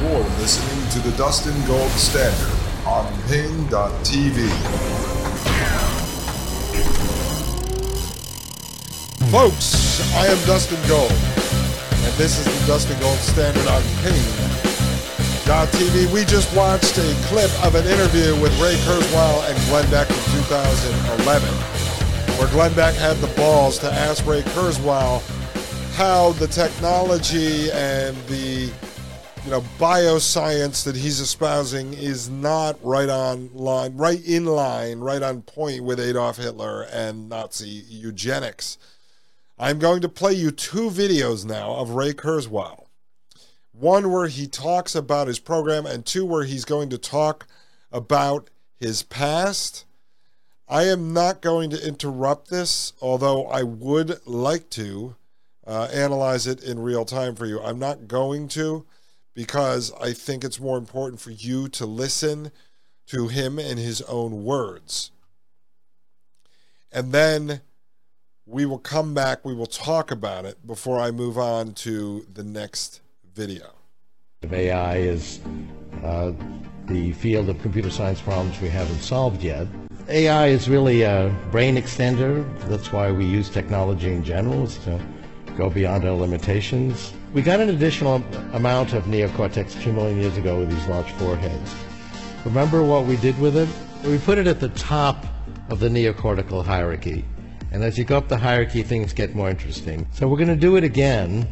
You're listening to the Dustin Gold Standard on Paine.tv. Folks, I am Dustin Gold, and this is the Dustin Gold Standard on Paine.tv. We just watched a clip of an interview with Ray Kurzweil and Glenn Beck in 2011, where Glenn Beck had the balls to ask Ray Kurzweil how the technology and the you know bioscience that he's espousing is not right on line, right in line, right on point with Adolf Hitler and Nazi eugenics. I'm going to play you two videos now of Ray Kurzweil. One where he talks about his program, and two where he's going to talk about his past. I am not going to interrupt this, although I would like to uh, analyze it in real time for you. I'm not going to because I think it's more important for you to listen to him in his own words. And then we will come back, we will talk about it before I move on to the next video. AI is uh, the field of computer science problems we haven't solved yet. AI is really a brain extender. That's why we use technology in general, is to go beyond our limitations. We got an additional amount of neocortex two million years ago with these large foreheads. Remember what we did with it? We put it at the top of the neocortical hierarchy. And as you go up the hierarchy, things get more interesting. So we're going to do it again.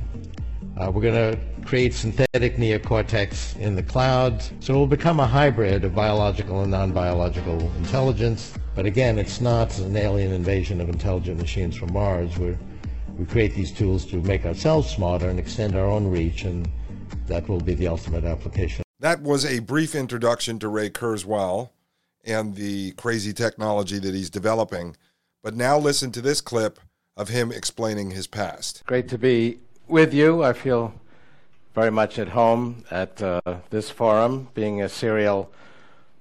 Uh, we're going to create synthetic neocortex in the cloud. So it will become a hybrid of biological and non-biological intelligence. But again, it's not an alien invasion of intelligent machines from Mars. We're, we create these tools to make ourselves smarter and extend our own reach, and that will be the ultimate application. That was a brief introduction to Ray Kurzweil and the crazy technology that he's developing. But now listen to this clip of him explaining his past. Great to be with you. I feel very much at home at uh, this forum, being a serial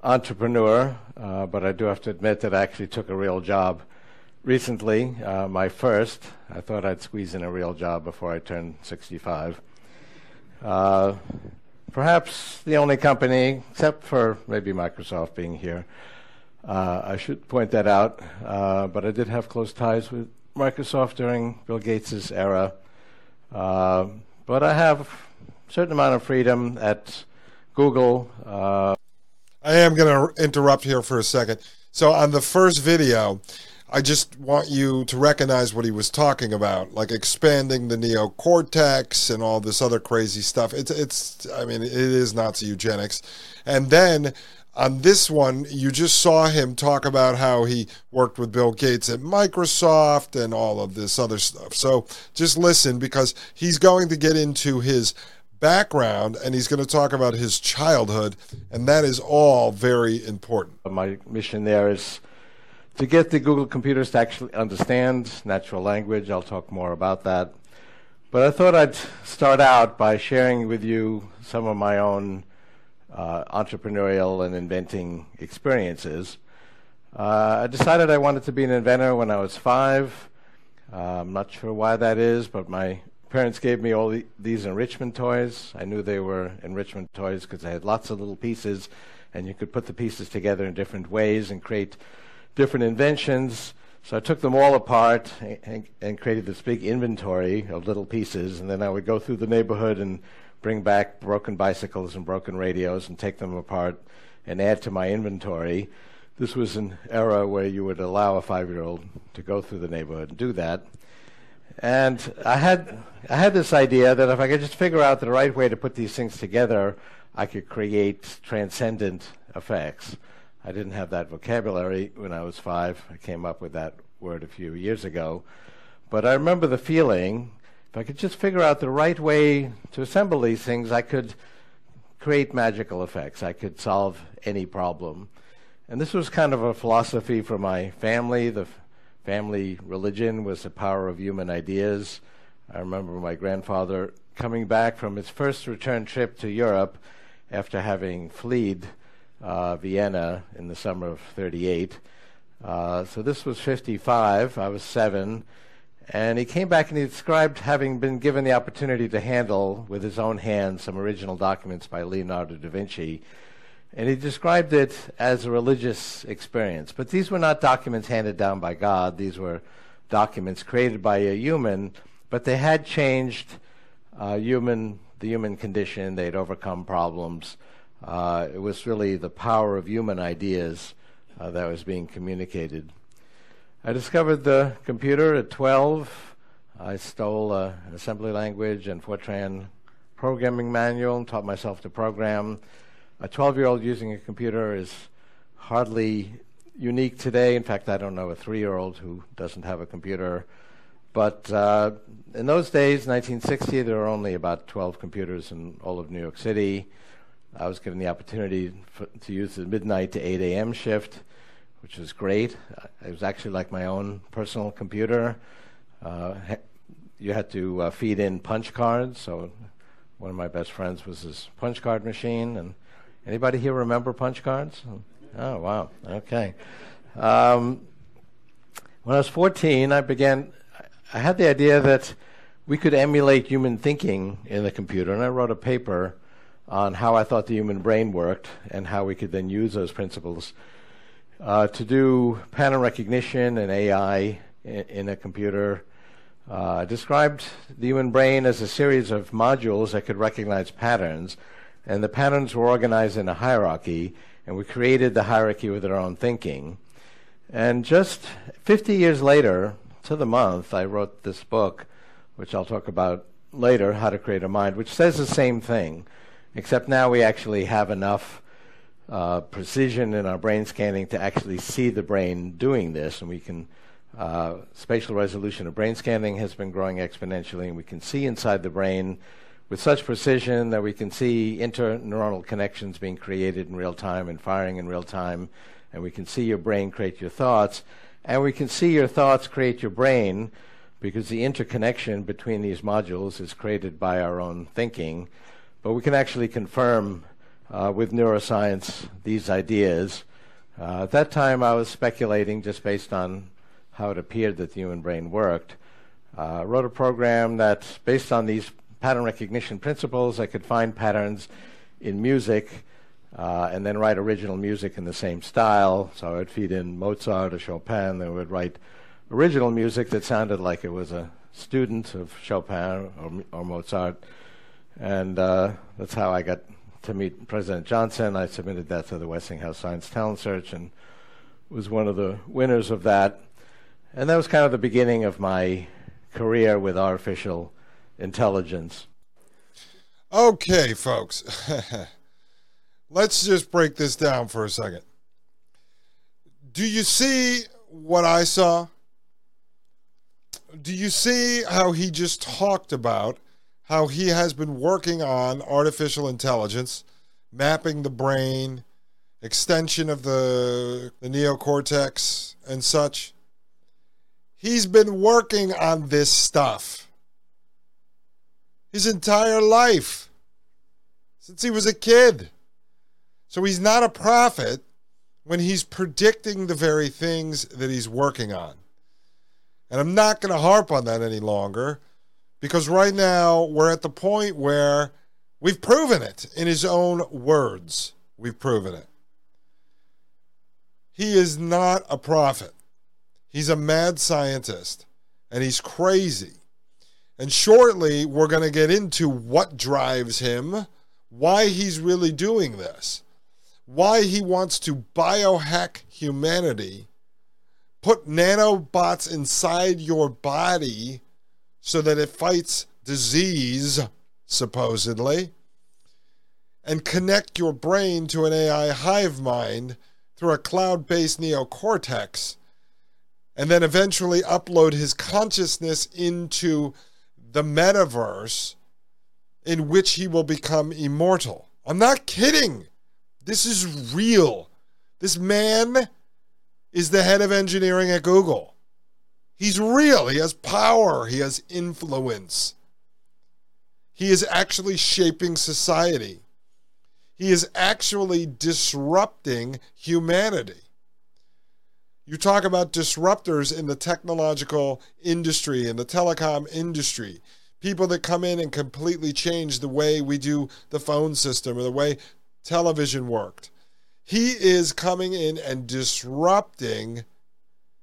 entrepreneur, uh, but I do have to admit that I actually took a real job recently, uh, my first. I thought I'd squeeze in a real job before I turned 65. Uh, perhaps the only company, except for maybe Microsoft being here, uh, I should point that out. Uh, but I did have close ties with Microsoft during Bill Gates' era. Uh, but I have a certain amount of freedom at Google. Uh, I am going to interrupt here for a second. So, on the first video, I just want you to recognize what he was talking about, like expanding the neocortex and all this other crazy stuff. It's, it's, I mean, it is Nazi eugenics. And then on this one, you just saw him talk about how he worked with Bill Gates at Microsoft and all of this other stuff. So just listen because he's going to get into his background and he's going to talk about his childhood, and that is all very important. My mission there is to get the Google computers to actually understand natural language. I'll talk more about that. But I thought I'd start out by sharing with you some of my own uh, entrepreneurial and inventing experiences. Uh, I decided I wanted to be an inventor when I was five. Uh, I'm not sure why that is, but my parents gave me all the, these enrichment toys. I knew they were enrichment toys because they had lots of little pieces, and you could put the pieces together in different ways and create different inventions. So I took them all apart and, and, created this big inventory of little pieces, and then I would go through the neighborhood and bring back broken bicycles and broken radios and take them apart and add to my inventory. This was an era where you would allow a five year old to go through the neighborhood and do that. And I had, I had this idea that if I could just figure out the right way to put these things together, I could create transcendent effects. I didn't have that vocabulary when I was five. I came up with that word a few years ago. But I remember the feeling if I could just figure out the right way to assemble these things, I could create magical effects. I could solve any problem. And this was kind of a philosophy for my family. The family religion was the power of human ideas. I remember my grandfather coming back from his first return trip to Europe after having fled uh, Vienna in the summer of 38. Uh, so this was 55. I was seven. And he came back and he described having been given the opportunity to handle with his own hands some original documents by Leonardo da Vinci. And he described it as a religious experience. But these were not documents handed down by God, these were documents created by a human, but they had changed uh, human, the human condition, they'd overcome problems. Uh, it was really the power of human ideas uh, that was being communicated. I discovered the computer at 12. I stole uh, an assembly language and Fortran programming manual and taught myself to program. A 12 year old using a computer is hardly unique today. In fact, I don't know a three year old who doesn't have a computer. But uh, in those days, 1960, there were only about 12 computers in all of New York City. I was given the opportunity for, to use the midnight to 8 a.m. shift which was great. It was actually like my own personal computer. Uh, you had to uh, feed in punch cards. So one of my best friends was this punch card machine. And anybody here remember punch cards? Oh wow. Okay. Um, when I was 14, I began. I had the idea that we could emulate human thinking in the computer, and I wrote a paper on how I thought the human brain worked and how we could then use those principles uh, to do pattern recognition and AI in, in a computer. Uh, described the human brain as a series of modules that could recognize patterns, and the patterns were organized in a hierarchy, and we created the hierarchy with our own thinking. And just 50 years later, to the month, I wrote this book, which I'll talk about later, How to Create a Mind, which says the same thing, except now we actually have enough uh, precision in our brain scanning to actually see the brain doing this, and we can. Uh, spatial resolution of brain scanning has been growing exponentially, and we can see inside the brain with such precision that we can see interneuronal connections being created in real time and firing in real time, and we can see your brain create your thoughts, and we can see your thoughts create your brain because the interconnection between these modules is created by our own thinking. But we can actually confirm uh, with neuroscience these ideas. Uh, at that time, I was speculating just based on how it appeared that the human brain worked. Uh, wrote a program that, based on these pattern recognition principles, I could find patterns in music uh, and then write original music in the same style. So I would feed in Mozart or Chopin, then I would write original music that sounded like it was a student of Chopin or, or Mozart. And uh, that's how I got to meet President Johnson. I submitted that to the Westinghouse Science Talent Search and was one of the winners of that. And that was kind of the beginning of my career with artificial intelligence. Okay, folks. Let's just break this down for a second. Do you see what I saw? Do you see how he just talked about how he has been working on artificial intelligence, mapping the brain, extension of the, the neocortex, and such. He's been working on this stuff his entire life since he was a kid. So he's not a prophet when he's predicting the very things that he's working on. And I'm not going to harp on that any longer because right now we're at the point where we've proven it in his own words. We've proven it. He is not a prophet. He's a mad scientist and he's crazy. And shortly, we're going to get into what drives him, why he's really doing this, why he wants to biohack humanity, put nanobots inside your body so that it fights disease, supposedly, and connect your brain to an AI hive mind through a cloud based neocortex, and then eventually upload his consciousness into the metaverse in which he will become immortal I'm not kidding. This is real. This man is the head of engineering at Google. He's real. He has power. He has influence. He is actually shaping society. He is actually disrupting humanity. You talk about disruptors in the technological industry, in the telecom industry, people that come in and completely change the way we do the phone system or the way television worked. He is coming in and disrupting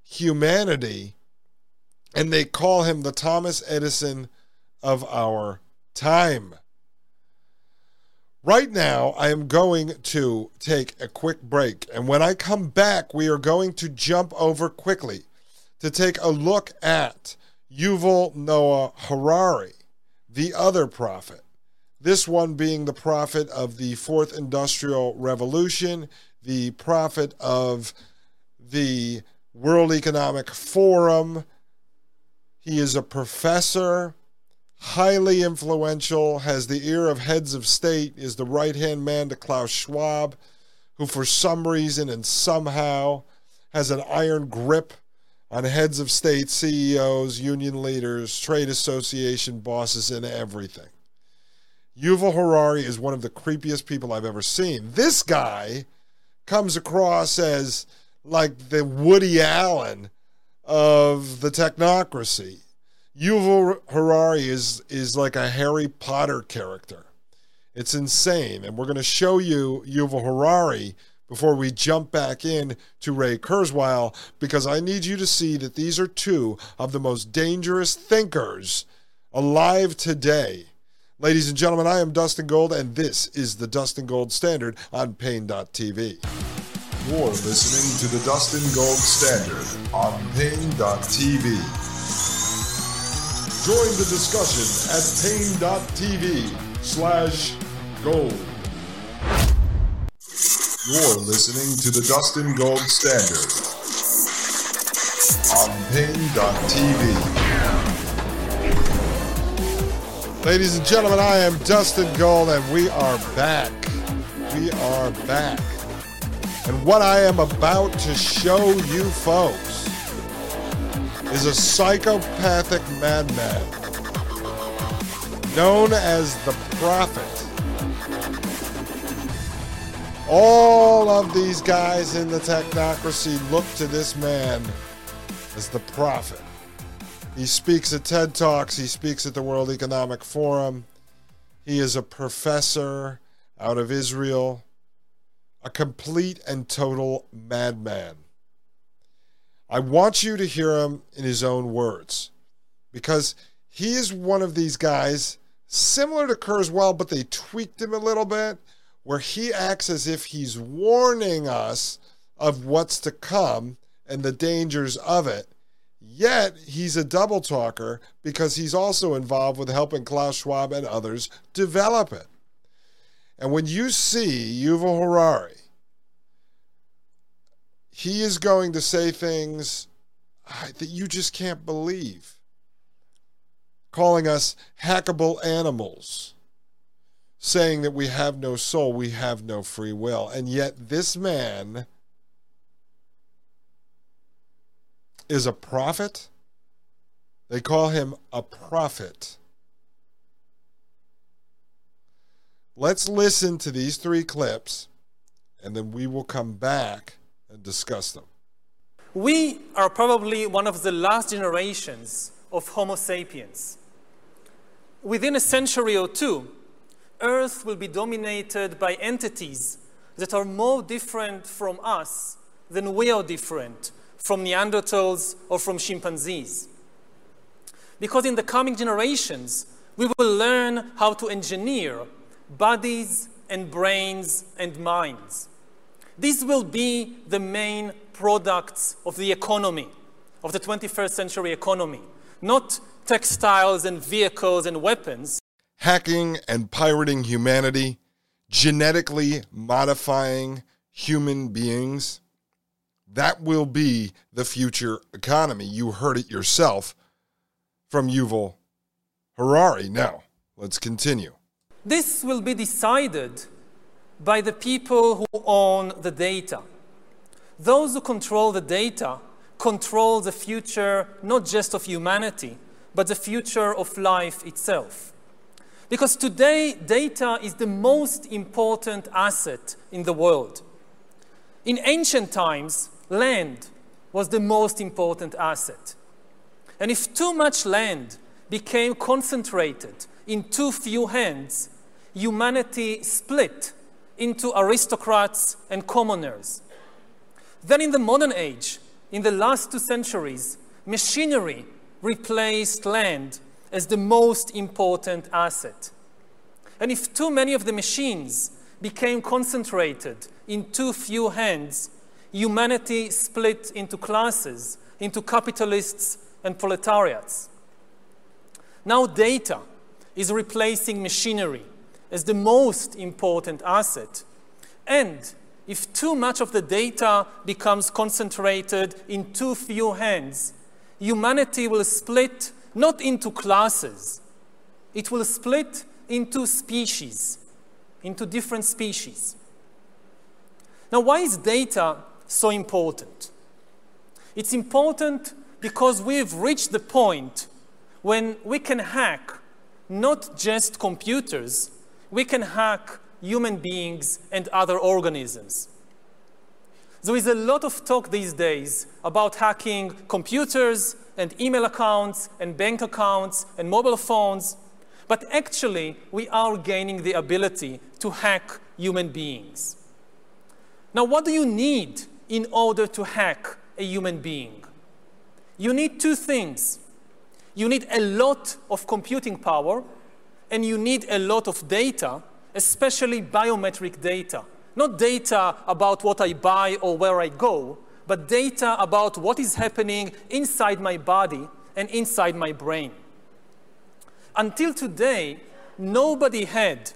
humanity, and they call him the Thomas Edison of our time. Right now, I am going to take a quick break. And when I come back, we are going to jump over quickly to take a look at Yuval Noah Harari, the other prophet. This one being the prophet of the fourth industrial revolution, the prophet of the World Economic Forum. He is a professor highly influential, has the ear of heads of state, is the right hand man to Klaus Schwab, who for some reason and somehow has an iron grip on heads of state, CEOs, union leaders, trade association bosses, and everything. Yuval Harari is one of the creepiest people I've ever seen. This guy comes across as like the Woody Allen of the technocracy. Yuval Harari is is like a Harry Potter character. It's insane, and we're going to show you Yuval Harari before we jump back in to Ray Kurzweil because I need you to see that these are two of the most dangerous thinkers alive today. Ladies and gentlemen, I am Dustin Gold, and this is the Dustin Gold Standard on Paine.tv. You're listening to the Dustin Gold Standard on Paine.tv. Join the discussion at Paine.tv slash gold. You're listening to the Dustin Gold Standard on Paine.tv. Ladies and gentlemen, I am Dustin Gold, and we are back. We are back. And what I am about to show you folks is a psychopathic madman known as the Prophet. All of these guys in the technocracy look to this man as the Prophet. He speaks at TED Talks, he speaks at the World Economic Forum. He is a professor out of Israel, a complete and total madman. I want you to hear him in his own words because he is one of these guys similar to Kurzweil, but they tweaked him a little bit where he acts as if he's warning us of what's to come and the dangers of it. Yet he's a double talker because he's also involved with helping Klaus Schwab and others develop it. And when you see Yuval Harari he is going to say things that you just can't believe. Calling us hackable animals, saying that we have no soul, we have no free will. And yet, this man is a prophet. They call him a prophet. Let's listen to these three clips, and then we will come back and discuss them. We are probably one of the last generations of Homo sapiens. Within a century or two, Earth will be dominated by entities that are more different from us than we are different from Neanderthals or from chimpanzees. Because in the coming generations, we will learn how to engineer bodies and brains and minds. These will be the main products of the economy, of the 21st century economy, not textiles and vehicles and weapons. Hacking and pirating humanity, genetically modifying human beings. That will be the future economy. You heard it yourself from Yuval Harari. Now, let's continue. This will be decided by the people who own the data. Those who control the data control the future not just of humanity, but the future of life itself. Because today, data is the most important asset in the world. In ancient times, land was the most important asset. And if too much land became concentrated in too few hands, humanity split into aristocrats and commoners. Then, in the modern age, in the last two centuries, machinery replaced land as the most important asset. And if too many of the machines became concentrated in too few hands, humanity split into classes, into capitalists and proletariats. Now, data is replacing machinery as the most important asset. And if too much of the data becomes concentrated in too few hands, humanity will split not into classes, it will split into species, into different species. Now, why is data so important? It's important because we've reached the point when we can hack not just computers, we can hack human beings and other organisms. There is a lot of talk these days about hacking computers and email accounts and bank accounts and mobile phones, but actually, we are gaining the ability to hack human beings. Now, what do you need in order to hack a human being? You need two things. You need a lot of computing power, and you need a lot of data especially biometric data. Not data about what I buy or where I go, but data about what is happening inside my body and inside my brain. Until today, nobody had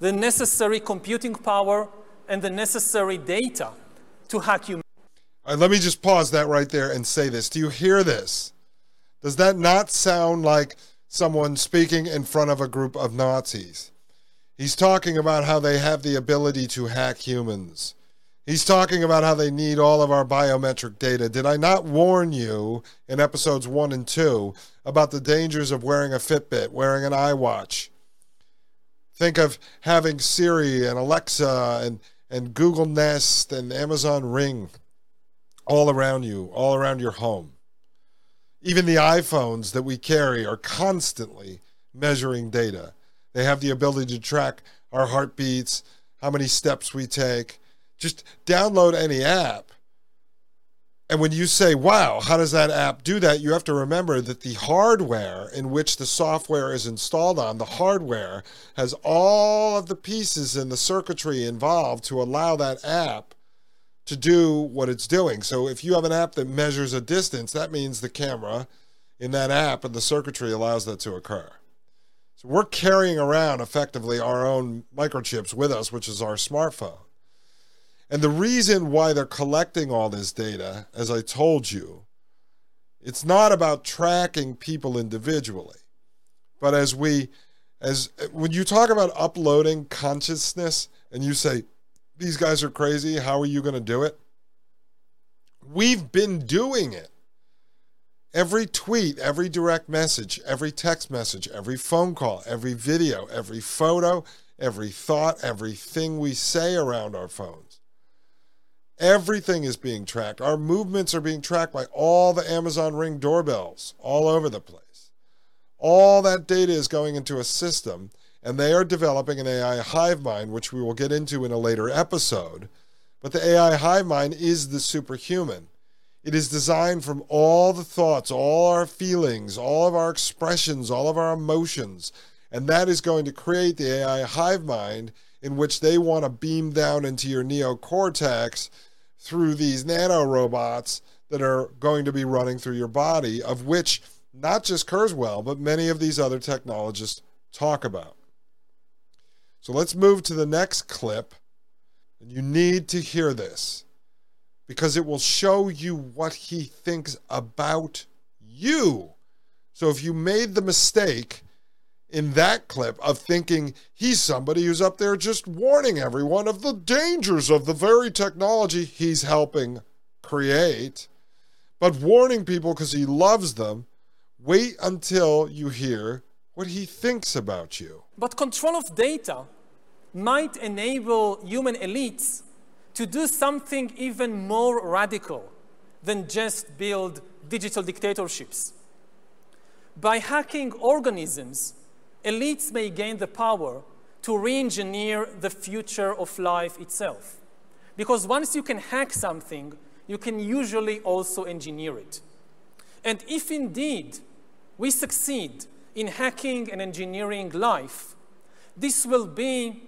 the necessary computing power and the necessary data to hack you. Right, let me just pause that right there and say this. Do you hear this? Does that not sound like someone speaking in front of a group of Nazis? He's talking about how they have the ability to hack humans. He's talking about how they need all of our biometric data. Did I not warn you in episodes one and two about the dangers of wearing a Fitbit, wearing an iWatch? Think of having Siri and Alexa and, and Google Nest and Amazon Ring all around you, all around your home. Even the iPhones that we carry are constantly measuring data. They have the ability to track our heartbeats, how many steps we take. Just download any app. And when you say, wow, how does that app do that? You have to remember that the hardware in which the software is installed on, the hardware has all of the pieces and the circuitry involved to allow that app to do what it's doing. So if you have an app that measures a distance, that means the camera in that app and the circuitry allows that to occur. So we're carrying around effectively our own microchips with us, which is our smartphone. And the reason why they're collecting all this data, as I told you, it's not about tracking people individually. But as we as when you talk about uploading consciousness and you say these guys are crazy, how are you going to do it? We've been doing it. Every tweet, every direct message, every text message, every phone call, every video, every photo, every thought, everything we say around our phones. Everything is being tracked. Our movements are being tracked by all the Amazon Ring doorbells all over the place. All that data is going into a system, and they are developing an AI hive mind, which we will get into in a later episode. But the AI hive mind is the superhuman. It is designed from all the thoughts, all our feelings, all of our expressions, all of our emotions. And that is going to create the AI hive mind in which they want to beam down into your neocortex through these nanorobots that are going to be running through your body, of which not just Kurzweil, but many of these other technologists talk about. So let's move to the next clip. And you need to hear this because it will show you what he thinks about you. So if you made the mistake in that clip of thinking he's somebody who's up there just warning everyone of the dangers of the very technology he's helping create, but warning people because he loves them. Wait until you hear what he thinks about you. But control of data might enable human elites to do something even more radical than just build digital dictatorships. By hacking organisms, elites may gain the power to re engineer the future of life itself. Because once you can hack something, you can usually also engineer it. And if indeed we succeed in hacking and engineering life, this will be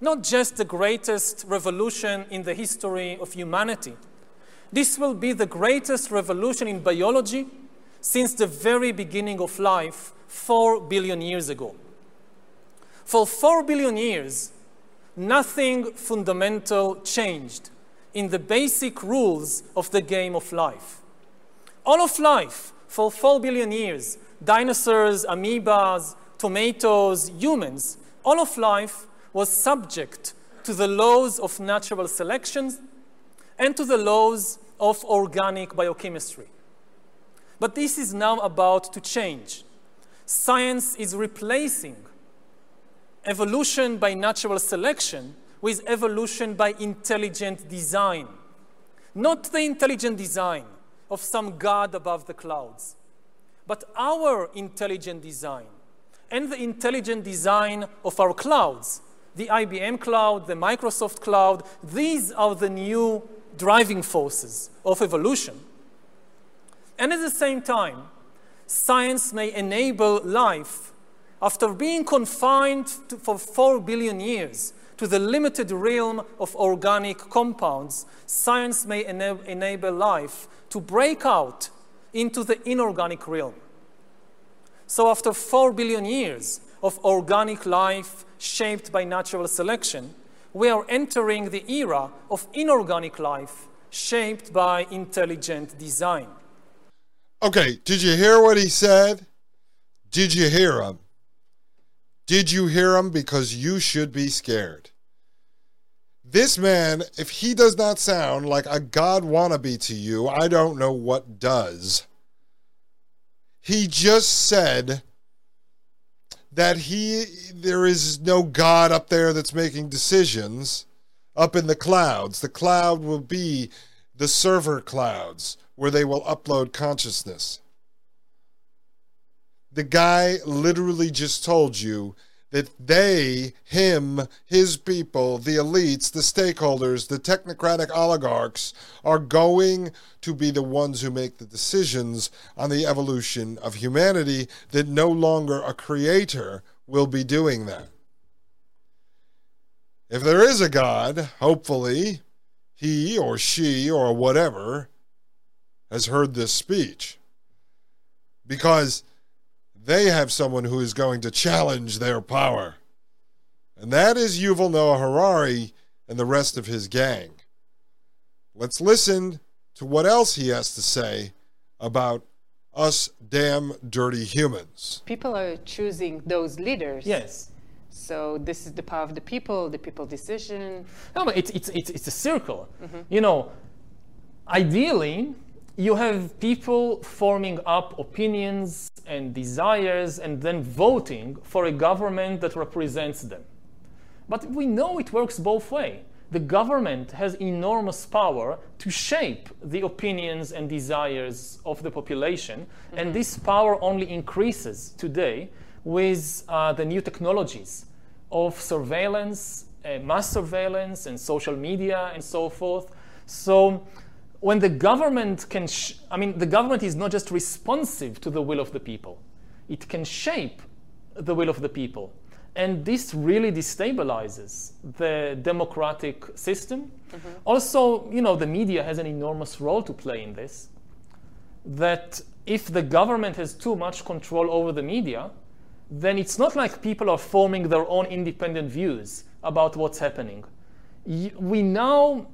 not just the greatest revolution in the history of humanity, this will be the greatest revolution in biology since the very beginning of life, four billion years ago. For four billion years, nothing fundamental changed in the basic rules of the game of life. All of life, for four billion years, dinosaurs, amoebas, tomatoes, humans, all of life was subject to the laws of natural selection and to the laws of organic biochemistry. But this is now about to change. Science is replacing evolution by natural selection with evolution by intelligent design. Not the intelligent design of some god above the clouds, but our intelligent design and the intelligent design of our clouds, the IBM cloud, the Microsoft cloud, these are the new driving forces of evolution. And at the same time, science may enable life after being confined to, for four billion years to the limited realm of organic compounds, science may ena enable life to break out into the inorganic realm. So, after four billion years of organic life shaped by natural selection, we are entering the era of inorganic life shaped by intelligent design. Okay, did you hear what he said? Did you hear him? Did you hear him? Because you should be scared. This man, if he does not sound like a God wannabe to you, I don't know what does. He just said that he there is no God up there that's making decisions up in the clouds. The cloud will be the server clouds where they will upload consciousness. The guy literally just told you that they, him, his people, the elites, the stakeholders, the technocratic oligarchs are going to be the ones who make the decisions on the evolution of humanity, that no longer a creator will be doing that. If there is a God, hopefully, he or she or whatever has heard this speech because they have someone who is going to challenge their power. And that is Yuval Noah Harari and the rest of his gang. Let's listen to what else he has to say about us damn dirty humans. People are choosing those leaders. Yes. So this is the power of the people, the people decision. No, but it's, it's, it's, it's a circle. Mm-hmm. You know, ideally, you have people forming up opinions and desires and then voting for a government that represents them. But we know it works both ways. The government has enormous power to shape the opinions and desires of the population, mm-hmm. and this power only increases today with uh, the new technologies of surveillance, uh, mass surveillance, and social media, and so forth. So when the government can, sh- I mean, the government is not just responsive to the will of the people, it can shape the will of the people. And this really destabilizes the democratic system. Mm-hmm. Also, you know, the media has an enormous role to play in this. That if the government has too much control over the media, then it's not like people are forming their own independent views about what's happening. We now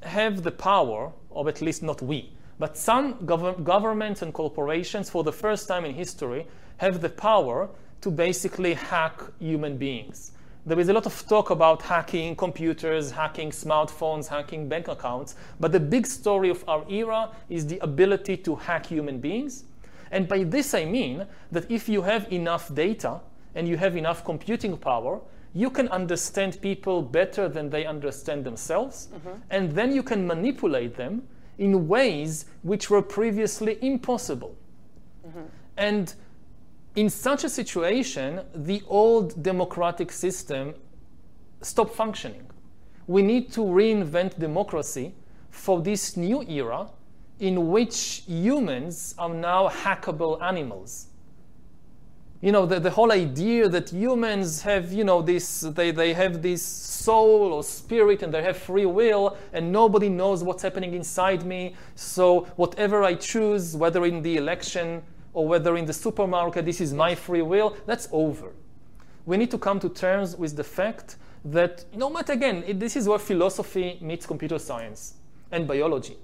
have the power or at least not we, but some gov- governments and corporations, for the first time in history, have the power to basically hack human beings. There is a lot of talk about hacking computers, hacking smartphones, hacking bank accounts, but the big story of our era is the ability to hack human beings. And by this I mean that if you have enough data and you have enough computing power, you can understand people better than they understand themselves, mm-hmm. and then you can manipulate them in ways which were previously impossible. Mm-hmm. And in such a situation, the old democratic system stopped functioning. We need to reinvent democracy for this new era in which humans are now hackable animals. You know, the, the whole idea that humans have, you know, this, they, they have this soul or spirit and they have free will and nobody knows what's happening inside me. So whatever I choose, whether in the election or whether in the supermarket, this is my free will, that's over. We need to come to terms with the fact that, no matter again, it, this is where philosophy meets computer science and biology.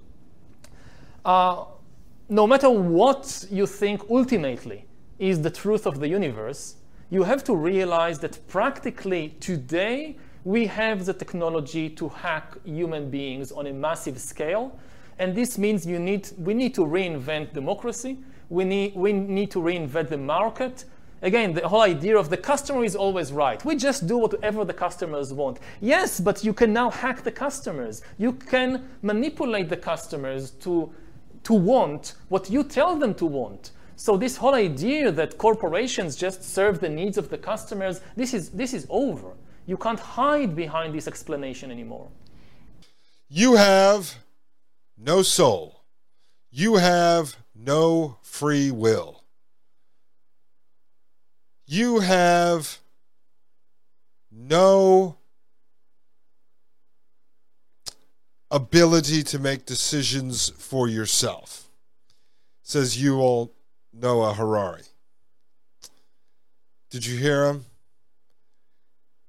Uh, no matter what you think ultimately is the truth of the universe, you have to realize that practically today we have the technology to hack human beings on a massive scale. And this means you need, we need to reinvent democracy we need, we need to reinvent the market. Again, the whole idea of the customer is always right. We just do whatever the customers want. Yes, but you can now hack the customers. You can manipulate the customers to, to want what you tell them to want. So this whole idea that corporations just serve the needs of the customers, this is, this is over. You can't hide behind this explanation anymore. You have no soul. You have no free will. You have no ability to make decisions for yourself, says Yuval Noah Harari. Did you hear him?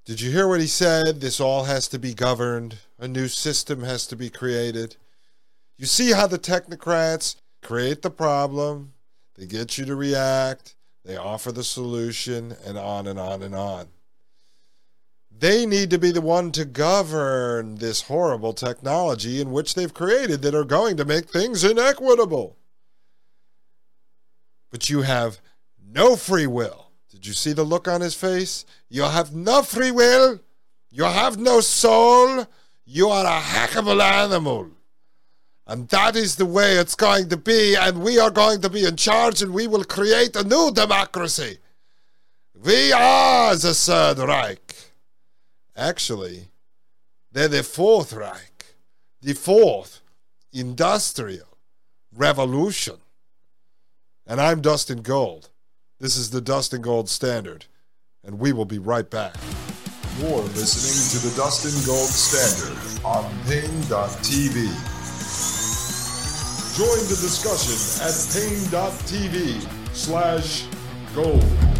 Did you hear what he said? This all has to be governed. A new system has to be created. You see how the technocrats create the problem, they get you to react, they offer the solution, and on and on and on. They need to be the one to govern this horrible technology in which they've created that are going to make things inequitable. But you have no free will. Did you see the look on his face? You have no free will. You have no soul. You are a hackable animal. And that is the way it's going to be, and we are going to be in charge, and we will create a new democracy. We are the Third Reich. Actually, they're the Fourth Reich, the fourth industrial revolution. And I'm Dustin Gold. This is the Dustin Gold Standard, and we will be right back. You're listening to the Dustin Gold Standard on Paine.tv. Join the discussion at paine.tv slash gold.